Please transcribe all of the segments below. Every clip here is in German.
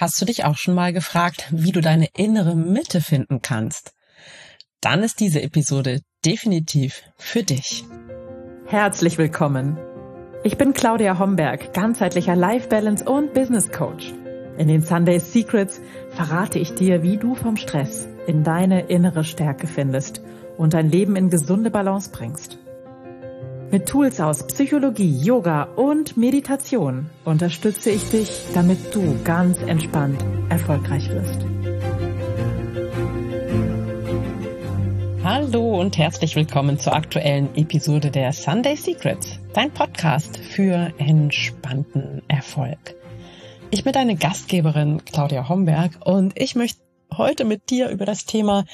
Hast du dich auch schon mal gefragt, wie du deine innere Mitte finden kannst? Dann ist diese Episode definitiv für dich. Herzlich willkommen. Ich bin Claudia Homberg, ganzheitlicher Life Balance und Business Coach. In den Sunday Secrets verrate ich dir, wie du vom Stress in deine innere Stärke findest und dein Leben in gesunde Balance bringst. Mit Tools aus Psychologie, Yoga und Meditation unterstütze ich dich, damit du ganz entspannt erfolgreich wirst. Hallo und herzlich willkommen zur aktuellen Episode der Sunday Secrets, dein Podcast für entspannten Erfolg. Ich bin deine Gastgeberin Claudia Homberg und ich möchte heute mit dir über das Thema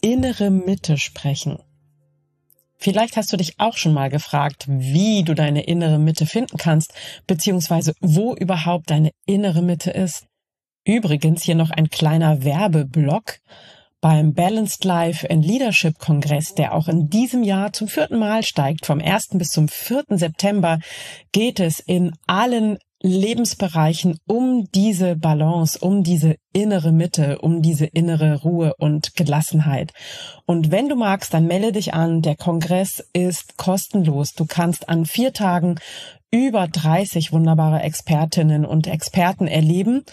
innere Mitte sprechen. Vielleicht hast du dich auch schon mal gefragt, wie du deine innere Mitte finden kannst, beziehungsweise wo überhaupt deine innere Mitte ist. Übrigens hier noch ein kleiner Werbeblock. Beim Balanced Life and Leadership Kongress, der auch in diesem Jahr zum vierten Mal steigt, vom 1. bis zum 4. September, geht es in allen Lebensbereichen um diese Balance, um diese innere Mitte, um diese innere Ruhe und Gelassenheit. Und wenn du magst, dann melde dich an. Der Kongress ist kostenlos. Du kannst an vier Tagen über 30 wunderbare Expertinnen und Experten erleben.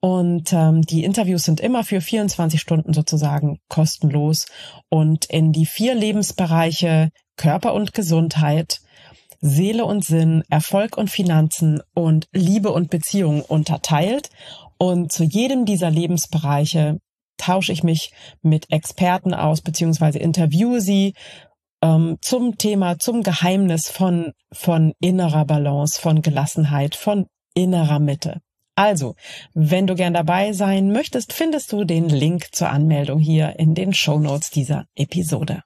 Und ähm, die Interviews sind immer für 24 Stunden sozusagen kostenlos. Und in die vier Lebensbereiche Körper und Gesundheit, Seele und Sinn, Erfolg und Finanzen und Liebe und Beziehung unterteilt. Und zu jedem dieser Lebensbereiche tausche ich mich mit Experten aus, beziehungsweise interviewe sie ähm, zum Thema, zum Geheimnis von, von innerer Balance, von Gelassenheit, von innerer Mitte. Also, wenn du gern dabei sein möchtest, findest du den Link zur Anmeldung hier in den Show Notes dieser Episode.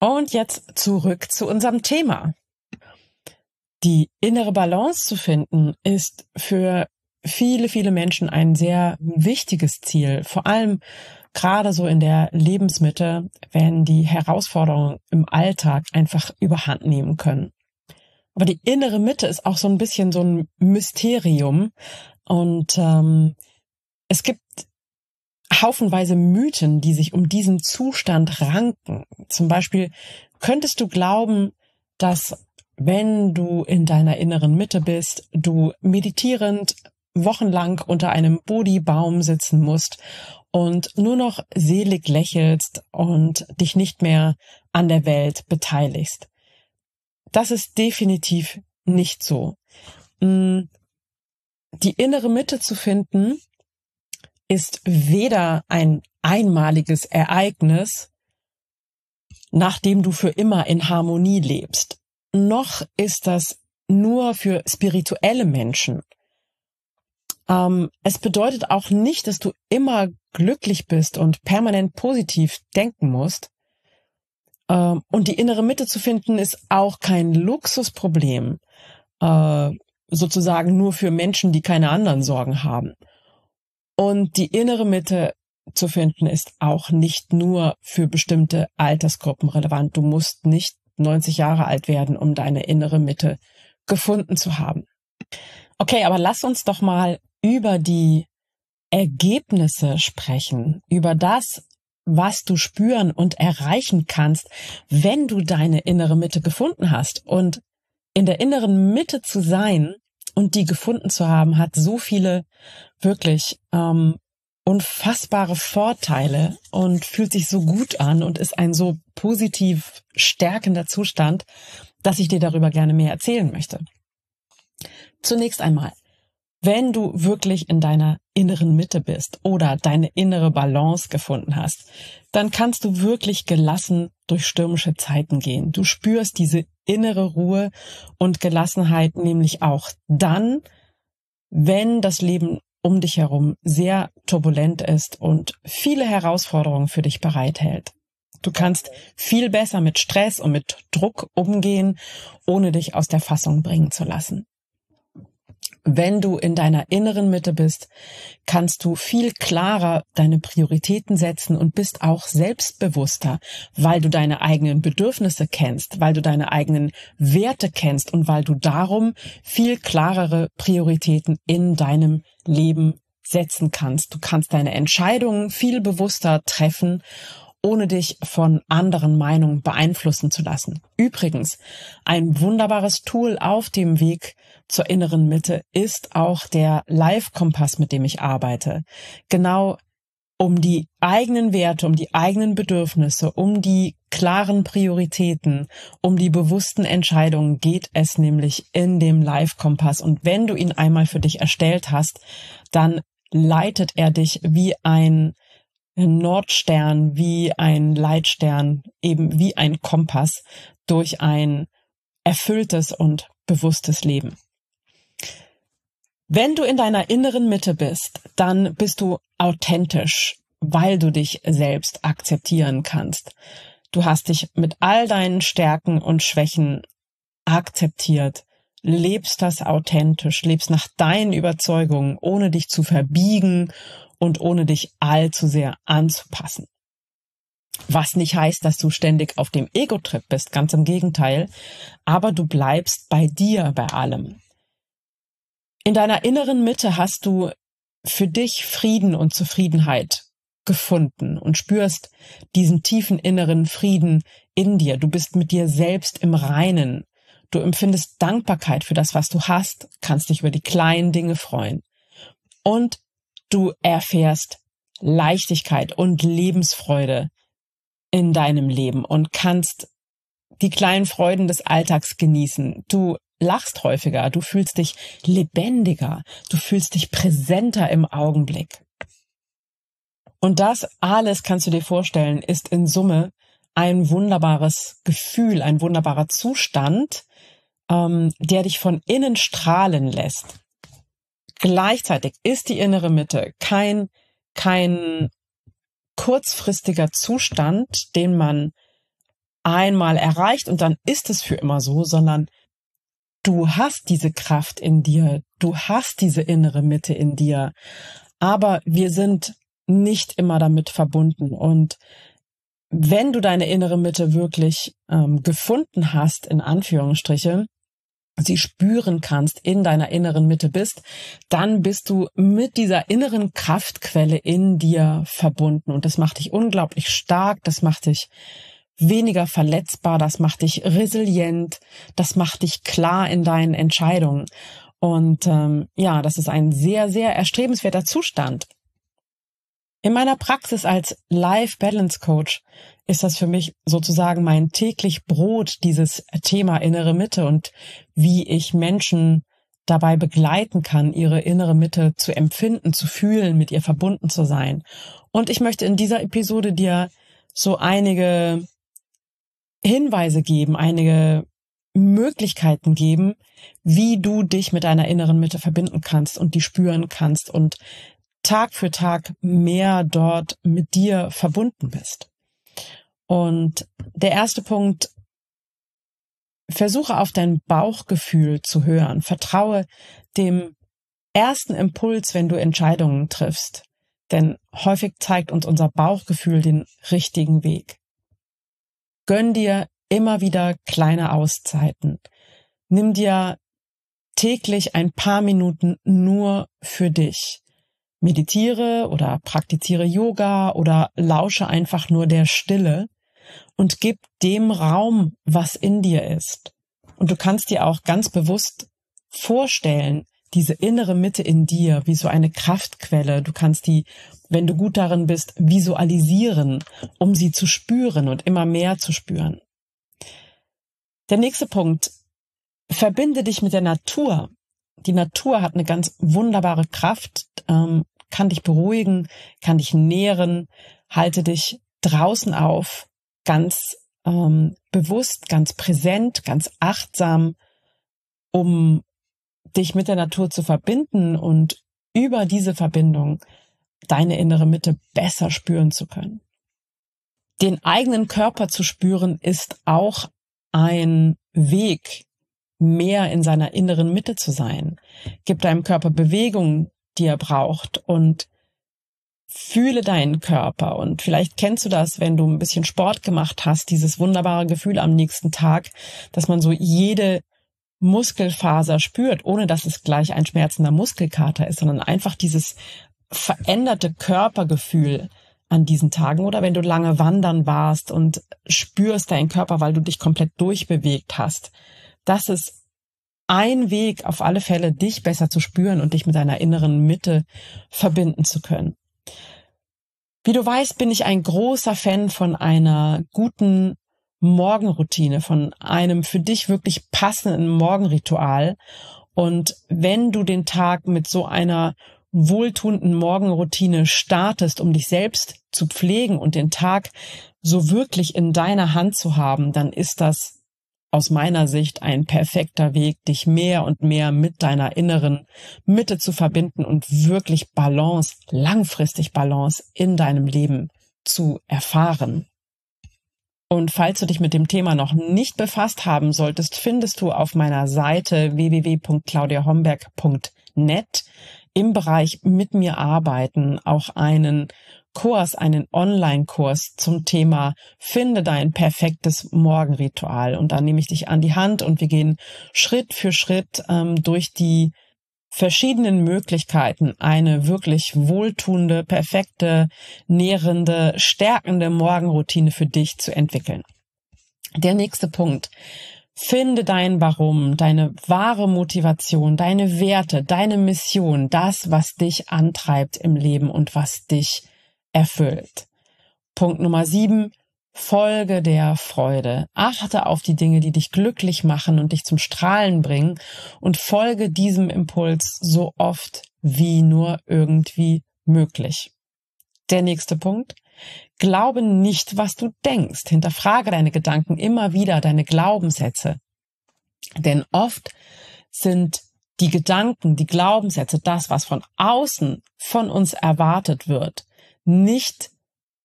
Und jetzt zurück zu unserem Thema. Die innere Balance zu finden ist für viele, viele Menschen ein sehr wichtiges Ziel. Vor allem gerade so in der Lebensmitte, wenn die Herausforderungen im Alltag einfach überhand nehmen können. Aber die innere Mitte ist auch so ein bisschen so ein Mysterium. Und ähm, es gibt haufenweise Mythen, die sich um diesen Zustand ranken. Zum Beispiel könntest du glauben, dass wenn du in deiner inneren Mitte bist, du meditierend wochenlang unter einem Bodhi-Baum sitzen musst und nur noch selig lächelst und dich nicht mehr an der Welt beteiligst. Das ist definitiv nicht so. Mm, die innere Mitte zu finden ist weder ein einmaliges Ereignis, nachdem du für immer in Harmonie lebst noch ist das nur für spirituelle Menschen. Ähm, es bedeutet auch nicht, dass du immer glücklich bist und permanent positiv denken musst. Ähm, und die innere Mitte zu finden ist auch kein Luxusproblem, äh, sozusagen nur für Menschen, die keine anderen Sorgen haben. Und die innere Mitte zu finden ist auch nicht nur für bestimmte Altersgruppen relevant. Du musst nicht 90 Jahre alt werden, um deine innere Mitte gefunden zu haben. Okay, aber lass uns doch mal über die Ergebnisse sprechen, über das, was du spüren und erreichen kannst, wenn du deine innere Mitte gefunden hast. Und in der inneren Mitte zu sein und die gefunden zu haben, hat so viele wirklich ähm, unfassbare Vorteile und fühlt sich so gut an und ist ein so positiv stärkender Zustand, dass ich dir darüber gerne mehr erzählen möchte. Zunächst einmal, wenn du wirklich in deiner inneren Mitte bist oder deine innere Balance gefunden hast, dann kannst du wirklich gelassen durch stürmische Zeiten gehen. Du spürst diese innere Ruhe und Gelassenheit nämlich auch dann, wenn das Leben um dich herum sehr turbulent ist und viele Herausforderungen für dich bereithält. Du kannst viel besser mit Stress und mit Druck umgehen, ohne dich aus der Fassung bringen zu lassen. Wenn du in deiner inneren Mitte bist, kannst du viel klarer deine Prioritäten setzen und bist auch selbstbewusster, weil du deine eigenen Bedürfnisse kennst, weil du deine eigenen Werte kennst und weil du darum viel klarere Prioritäten in deinem Leben setzen kannst. Du kannst deine Entscheidungen viel bewusster treffen, ohne dich von anderen Meinungen beeinflussen zu lassen. Übrigens, ein wunderbares Tool auf dem Weg zur inneren Mitte ist auch der Live-Kompass, mit dem ich arbeite. Genau um die eigenen Werte, um die eigenen Bedürfnisse, um die klaren Prioritäten, um die bewussten Entscheidungen geht es nämlich in dem Live-Kompass. Und wenn du ihn einmal für dich erstellt hast, dann leitet er dich wie ein Nordstern, wie ein Leitstern, eben wie ein Kompass durch ein erfülltes und bewusstes Leben. Wenn du in deiner inneren Mitte bist, dann bist du authentisch, weil du dich selbst akzeptieren kannst. Du hast dich mit all deinen Stärken und Schwächen akzeptiert, lebst das authentisch, lebst nach deinen Überzeugungen, ohne dich zu verbiegen und ohne dich allzu sehr anzupassen. Was nicht heißt, dass du ständig auf dem Ego-Trip bist, ganz im Gegenteil, aber du bleibst bei dir bei allem. In deiner inneren Mitte hast du für dich Frieden und Zufriedenheit gefunden und spürst diesen tiefen inneren Frieden in dir. Du bist mit dir selbst im Reinen. Du empfindest Dankbarkeit für das, was du hast, kannst dich über die kleinen Dinge freuen. Und du erfährst Leichtigkeit und Lebensfreude in deinem Leben und kannst die kleinen Freuden des Alltags genießen. Du lachst häufiger, du fühlst dich lebendiger, du fühlst dich präsenter im Augenblick. Und das alles kannst du dir vorstellen, ist in Summe ein wunderbares Gefühl, ein wunderbarer Zustand, ähm, der dich von innen strahlen lässt. Gleichzeitig ist die innere Mitte kein, kein kurzfristiger Zustand, den man einmal erreicht und dann ist es für immer so, sondern du hast diese Kraft in dir, du hast diese innere Mitte in dir, aber wir sind nicht immer damit verbunden. Und wenn du deine innere Mitte wirklich ähm, gefunden hast, in Anführungsstriche, sie spüren kannst, in deiner inneren Mitte bist, dann bist du mit dieser inneren Kraftquelle in dir verbunden. Und das macht dich unglaublich stark, das macht dich weniger verletzbar, das macht dich resilient, das macht dich klar in deinen Entscheidungen. Und ähm, ja, das ist ein sehr, sehr erstrebenswerter Zustand. In meiner Praxis als Life Balance Coach ist das für mich sozusagen mein täglich Brot, dieses Thema innere Mitte und wie ich Menschen dabei begleiten kann, ihre innere Mitte zu empfinden, zu fühlen, mit ihr verbunden zu sein. Und ich möchte in dieser Episode dir so einige Hinweise geben, einige Möglichkeiten geben, wie du dich mit deiner inneren Mitte verbinden kannst und die spüren kannst und Tag für Tag mehr dort mit dir verbunden bist. Und der erste Punkt, versuche auf dein Bauchgefühl zu hören. Vertraue dem ersten Impuls, wenn du Entscheidungen triffst. Denn häufig zeigt uns unser Bauchgefühl den richtigen Weg. Gönn dir immer wieder kleine Auszeiten. Nimm dir täglich ein paar Minuten nur für dich. Meditiere oder praktiziere Yoga oder lausche einfach nur der Stille und gib dem Raum, was in dir ist. Und du kannst dir auch ganz bewusst vorstellen, diese innere Mitte in dir, wie so eine Kraftquelle. Du kannst die, wenn du gut darin bist, visualisieren, um sie zu spüren und immer mehr zu spüren. Der nächste Punkt. Verbinde dich mit der Natur. Die Natur hat eine ganz wunderbare Kraft, ähm, kann dich beruhigen, kann dich nähren, halte dich draußen auf, ganz ähm, bewusst, ganz präsent, ganz achtsam, um dich mit der Natur zu verbinden und über diese Verbindung deine innere Mitte besser spüren zu können. Den eigenen Körper zu spüren ist auch ein Weg, mehr in seiner inneren Mitte zu sein. Gib deinem Körper Bewegung, die er braucht und fühle deinen Körper und vielleicht kennst du das, wenn du ein bisschen Sport gemacht hast, dieses wunderbare Gefühl am nächsten Tag, dass man so jede Muskelfaser spürt, ohne dass es gleich ein schmerzender Muskelkater ist, sondern einfach dieses veränderte Körpergefühl an diesen Tagen oder wenn du lange wandern warst und spürst deinen Körper, weil du dich komplett durchbewegt hast. Das ist ein Weg auf alle Fälle, dich besser zu spüren und dich mit deiner inneren Mitte verbinden zu können. Wie du weißt, bin ich ein großer Fan von einer guten Morgenroutine, von einem für dich wirklich passenden Morgenritual. Und wenn du den Tag mit so einer wohltuenden Morgenroutine startest, um dich selbst zu pflegen und den Tag so wirklich in deiner Hand zu haben, dann ist das aus meiner Sicht ein perfekter Weg, dich mehr und mehr mit deiner inneren Mitte zu verbinden und wirklich Balance, langfristig Balance in deinem Leben zu erfahren. Und falls du dich mit dem Thema noch nicht befasst haben solltest, findest du auf meiner Seite www.claudiahomberg.net im Bereich mit mir arbeiten auch einen Kurs, einen Online-Kurs zum Thema Finde dein perfektes Morgenritual. Und da nehme ich dich an die Hand und wir gehen Schritt für Schritt ähm, durch die verschiedenen Möglichkeiten, eine wirklich wohltuende, perfekte, nährende, stärkende Morgenroutine für dich zu entwickeln. Der nächste Punkt. Finde dein Warum, deine wahre Motivation, deine Werte, deine Mission, das, was dich antreibt im Leben und was dich erfüllt. Punkt Nummer sieben. Folge der Freude. Achte auf die Dinge, die dich glücklich machen und dich zum Strahlen bringen und folge diesem Impuls so oft wie nur irgendwie möglich. Der nächste Punkt. Glaube nicht, was du denkst. Hinterfrage deine Gedanken immer wieder, deine Glaubenssätze. Denn oft sind die Gedanken, die Glaubenssätze, das, was von außen von uns erwartet wird, nicht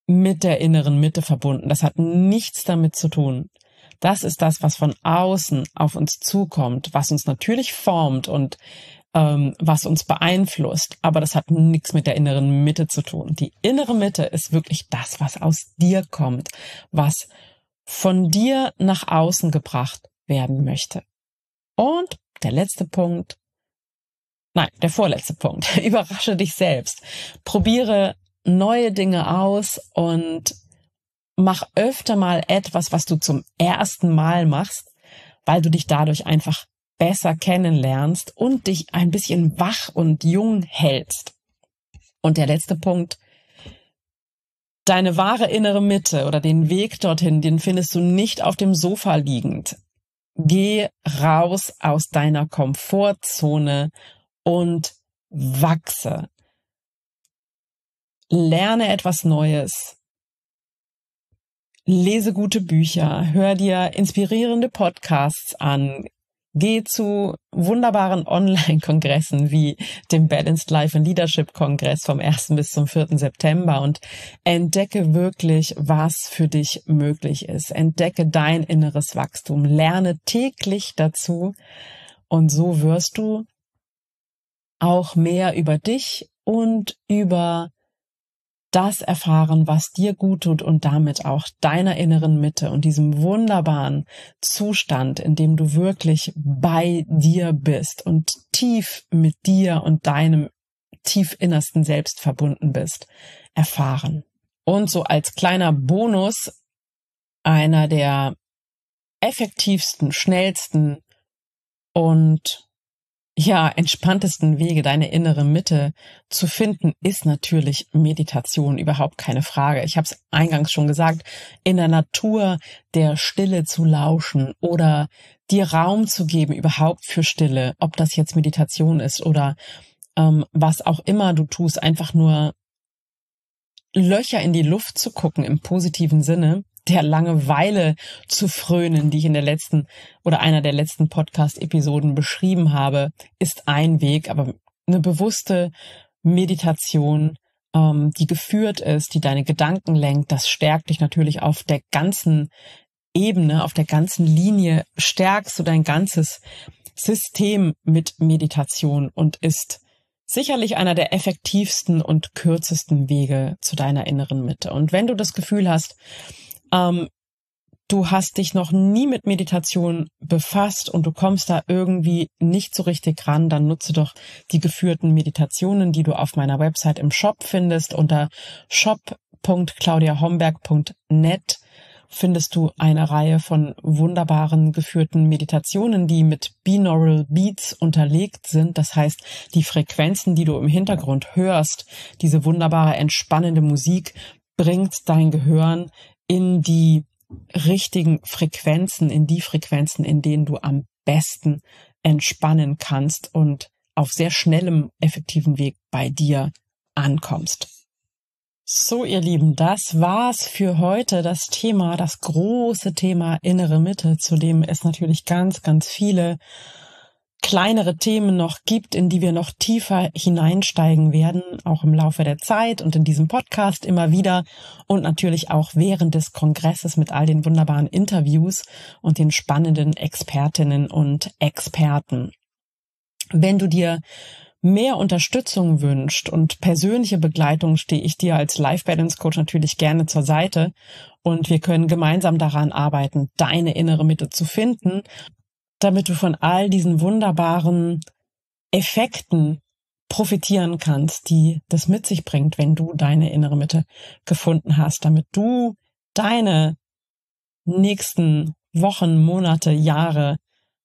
mit der inneren Mitte verbunden. Das hat nichts damit zu tun. Das ist das, was von außen auf uns zukommt, was uns natürlich formt und ähm, was uns beeinflusst. Aber das hat nichts mit der inneren Mitte zu tun. Die innere Mitte ist wirklich das, was aus dir kommt, was von dir nach außen gebracht werden möchte. Und der letzte Punkt, nein, der vorletzte Punkt, überrasche dich selbst. Probiere neue Dinge aus und mach öfter mal etwas, was du zum ersten Mal machst, weil du dich dadurch einfach besser kennenlernst und dich ein bisschen wach und jung hältst. Und der letzte Punkt, deine wahre innere Mitte oder den Weg dorthin, den findest du nicht auf dem Sofa liegend. Geh raus aus deiner Komfortzone und wachse lerne etwas Neues, lese gute Bücher, hör dir inspirierende Podcasts an, geh zu wunderbaren Online-Kongressen wie dem Balanced Life and Leadership Kongress vom 1. bis zum 4. September und entdecke wirklich, was für dich möglich ist. Entdecke dein inneres Wachstum, lerne täglich dazu und so wirst du auch mehr über dich und über das erfahren, was dir gut tut und damit auch deiner inneren Mitte und diesem wunderbaren Zustand, in dem du wirklich bei dir bist und tief mit dir und deinem tief innersten Selbst verbunden bist, erfahren. Und so als kleiner Bonus einer der effektivsten, schnellsten und ja, entspanntesten Wege, deine innere Mitte zu finden, ist natürlich Meditation, überhaupt keine Frage. Ich habe es eingangs schon gesagt, in der Natur der Stille zu lauschen oder dir Raum zu geben, überhaupt für Stille, ob das jetzt Meditation ist oder ähm, was auch immer du tust, einfach nur Löcher in die Luft zu gucken im positiven Sinne der Langeweile zu frönen, die ich in der letzten oder einer der letzten Podcast-Episoden beschrieben habe, ist ein Weg, aber eine bewusste Meditation, ähm, die geführt ist, die deine Gedanken lenkt, das stärkt dich natürlich auf der ganzen Ebene, auf der ganzen Linie, stärkst du dein ganzes System mit Meditation und ist sicherlich einer der effektivsten und kürzesten Wege zu deiner inneren Mitte. Und wenn du das Gefühl hast, ähm, du hast dich noch nie mit Meditation befasst und du kommst da irgendwie nicht so richtig ran, dann nutze doch die geführten Meditationen, die du auf meiner Website im Shop findest unter shop.claudiahomberg.net findest du eine Reihe von wunderbaren geführten Meditationen, die mit binaural Beats unterlegt sind. Das heißt, die Frequenzen, die du im Hintergrund hörst, diese wunderbare entspannende Musik bringt dein Gehirn in die richtigen Frequenzen, in die Frequenzen, in denen du am besten entspannen kannst und auf sehr schnellem, effektiven Weg bei dir ankommst. So, ihr Lieben, das war's für heute. Das Thema, das große Thema innere Mitte, zu dem es natürlich ganz, ganz viele kleinere Themen noch gibt, in die wir noch tiefer hineinsteigen werden, auch im Laufe der Zeit und in diesem Podcast immer wieder und natürlich auch während des Kongresses mit all den wunderbaren Interviews und den spannenden Expertinnen und Experten. Wenn du dir mehr Unterstützung wünscht und persönliche Begleitung, stehe ich dir als Life Balance Coach natürlich gerne zur Seite und wir können gemeinsam daran arbeiten, deine innere Mitte zu finden, damit du von all diesen wunderbaren Effekten profitieren kannst, die das mit sich bringt, wenn du deine innere Mitte gefunden hast, damit du deine nächsten Wochen, Monate, Jahre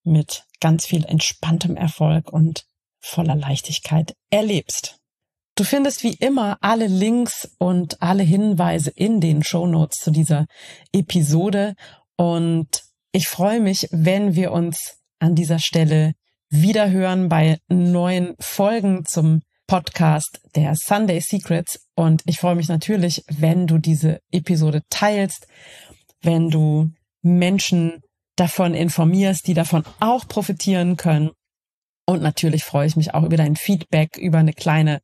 mit ganz viel entspanntem Erfolg und voller Leichtigkeit erlebst. Du findest wie immer alle Links und alle Hinweise in den Show Notes zu dieser Episode und ich freue mich, wenn wir uns an dieser Stelle wiederhören bei neuen Folgen zum Podcast der Sunday Secrets. Und ich freue mich natürlich, wenn du diese Episode teilst, wenn du Menschen davon informierst, die davon auch profitieren können. Und natürlich freue ich mich auch über dein Feedback, über eine kleine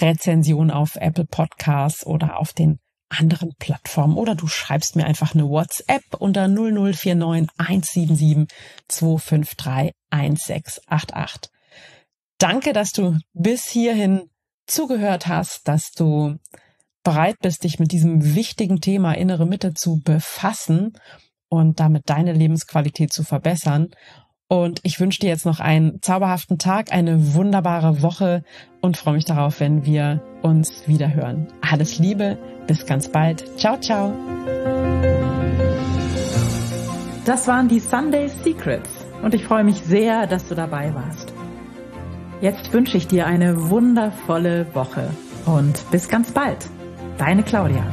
Rezension auf Apple Podcasts oder auf den anderen Plattformen oder du schreibst mir einfach eine WhatsApp unter 0049 177 253 1688. Danke, dass du bis hierhin zugehört hast, dass du bereit bist, dich mit diesem wichtigen Thema innere Mitte zu befassen und damit deine Lebensqualität zu verbessern. Und ich wünsche dir jetzt noch einen zauberhaften Tag, eine wunderbare Woche und freue mich darauf, wenn wir uns wieder hören. Alles Liebe, bis ganz bald. Ciao, ciao. Das waren die Sunday Secrets und ich freue mich sehr, dass du dabei warst. Jetzt wünsche ich dir eine wundervolle Woche und bis ganz bald. Deine Claudia.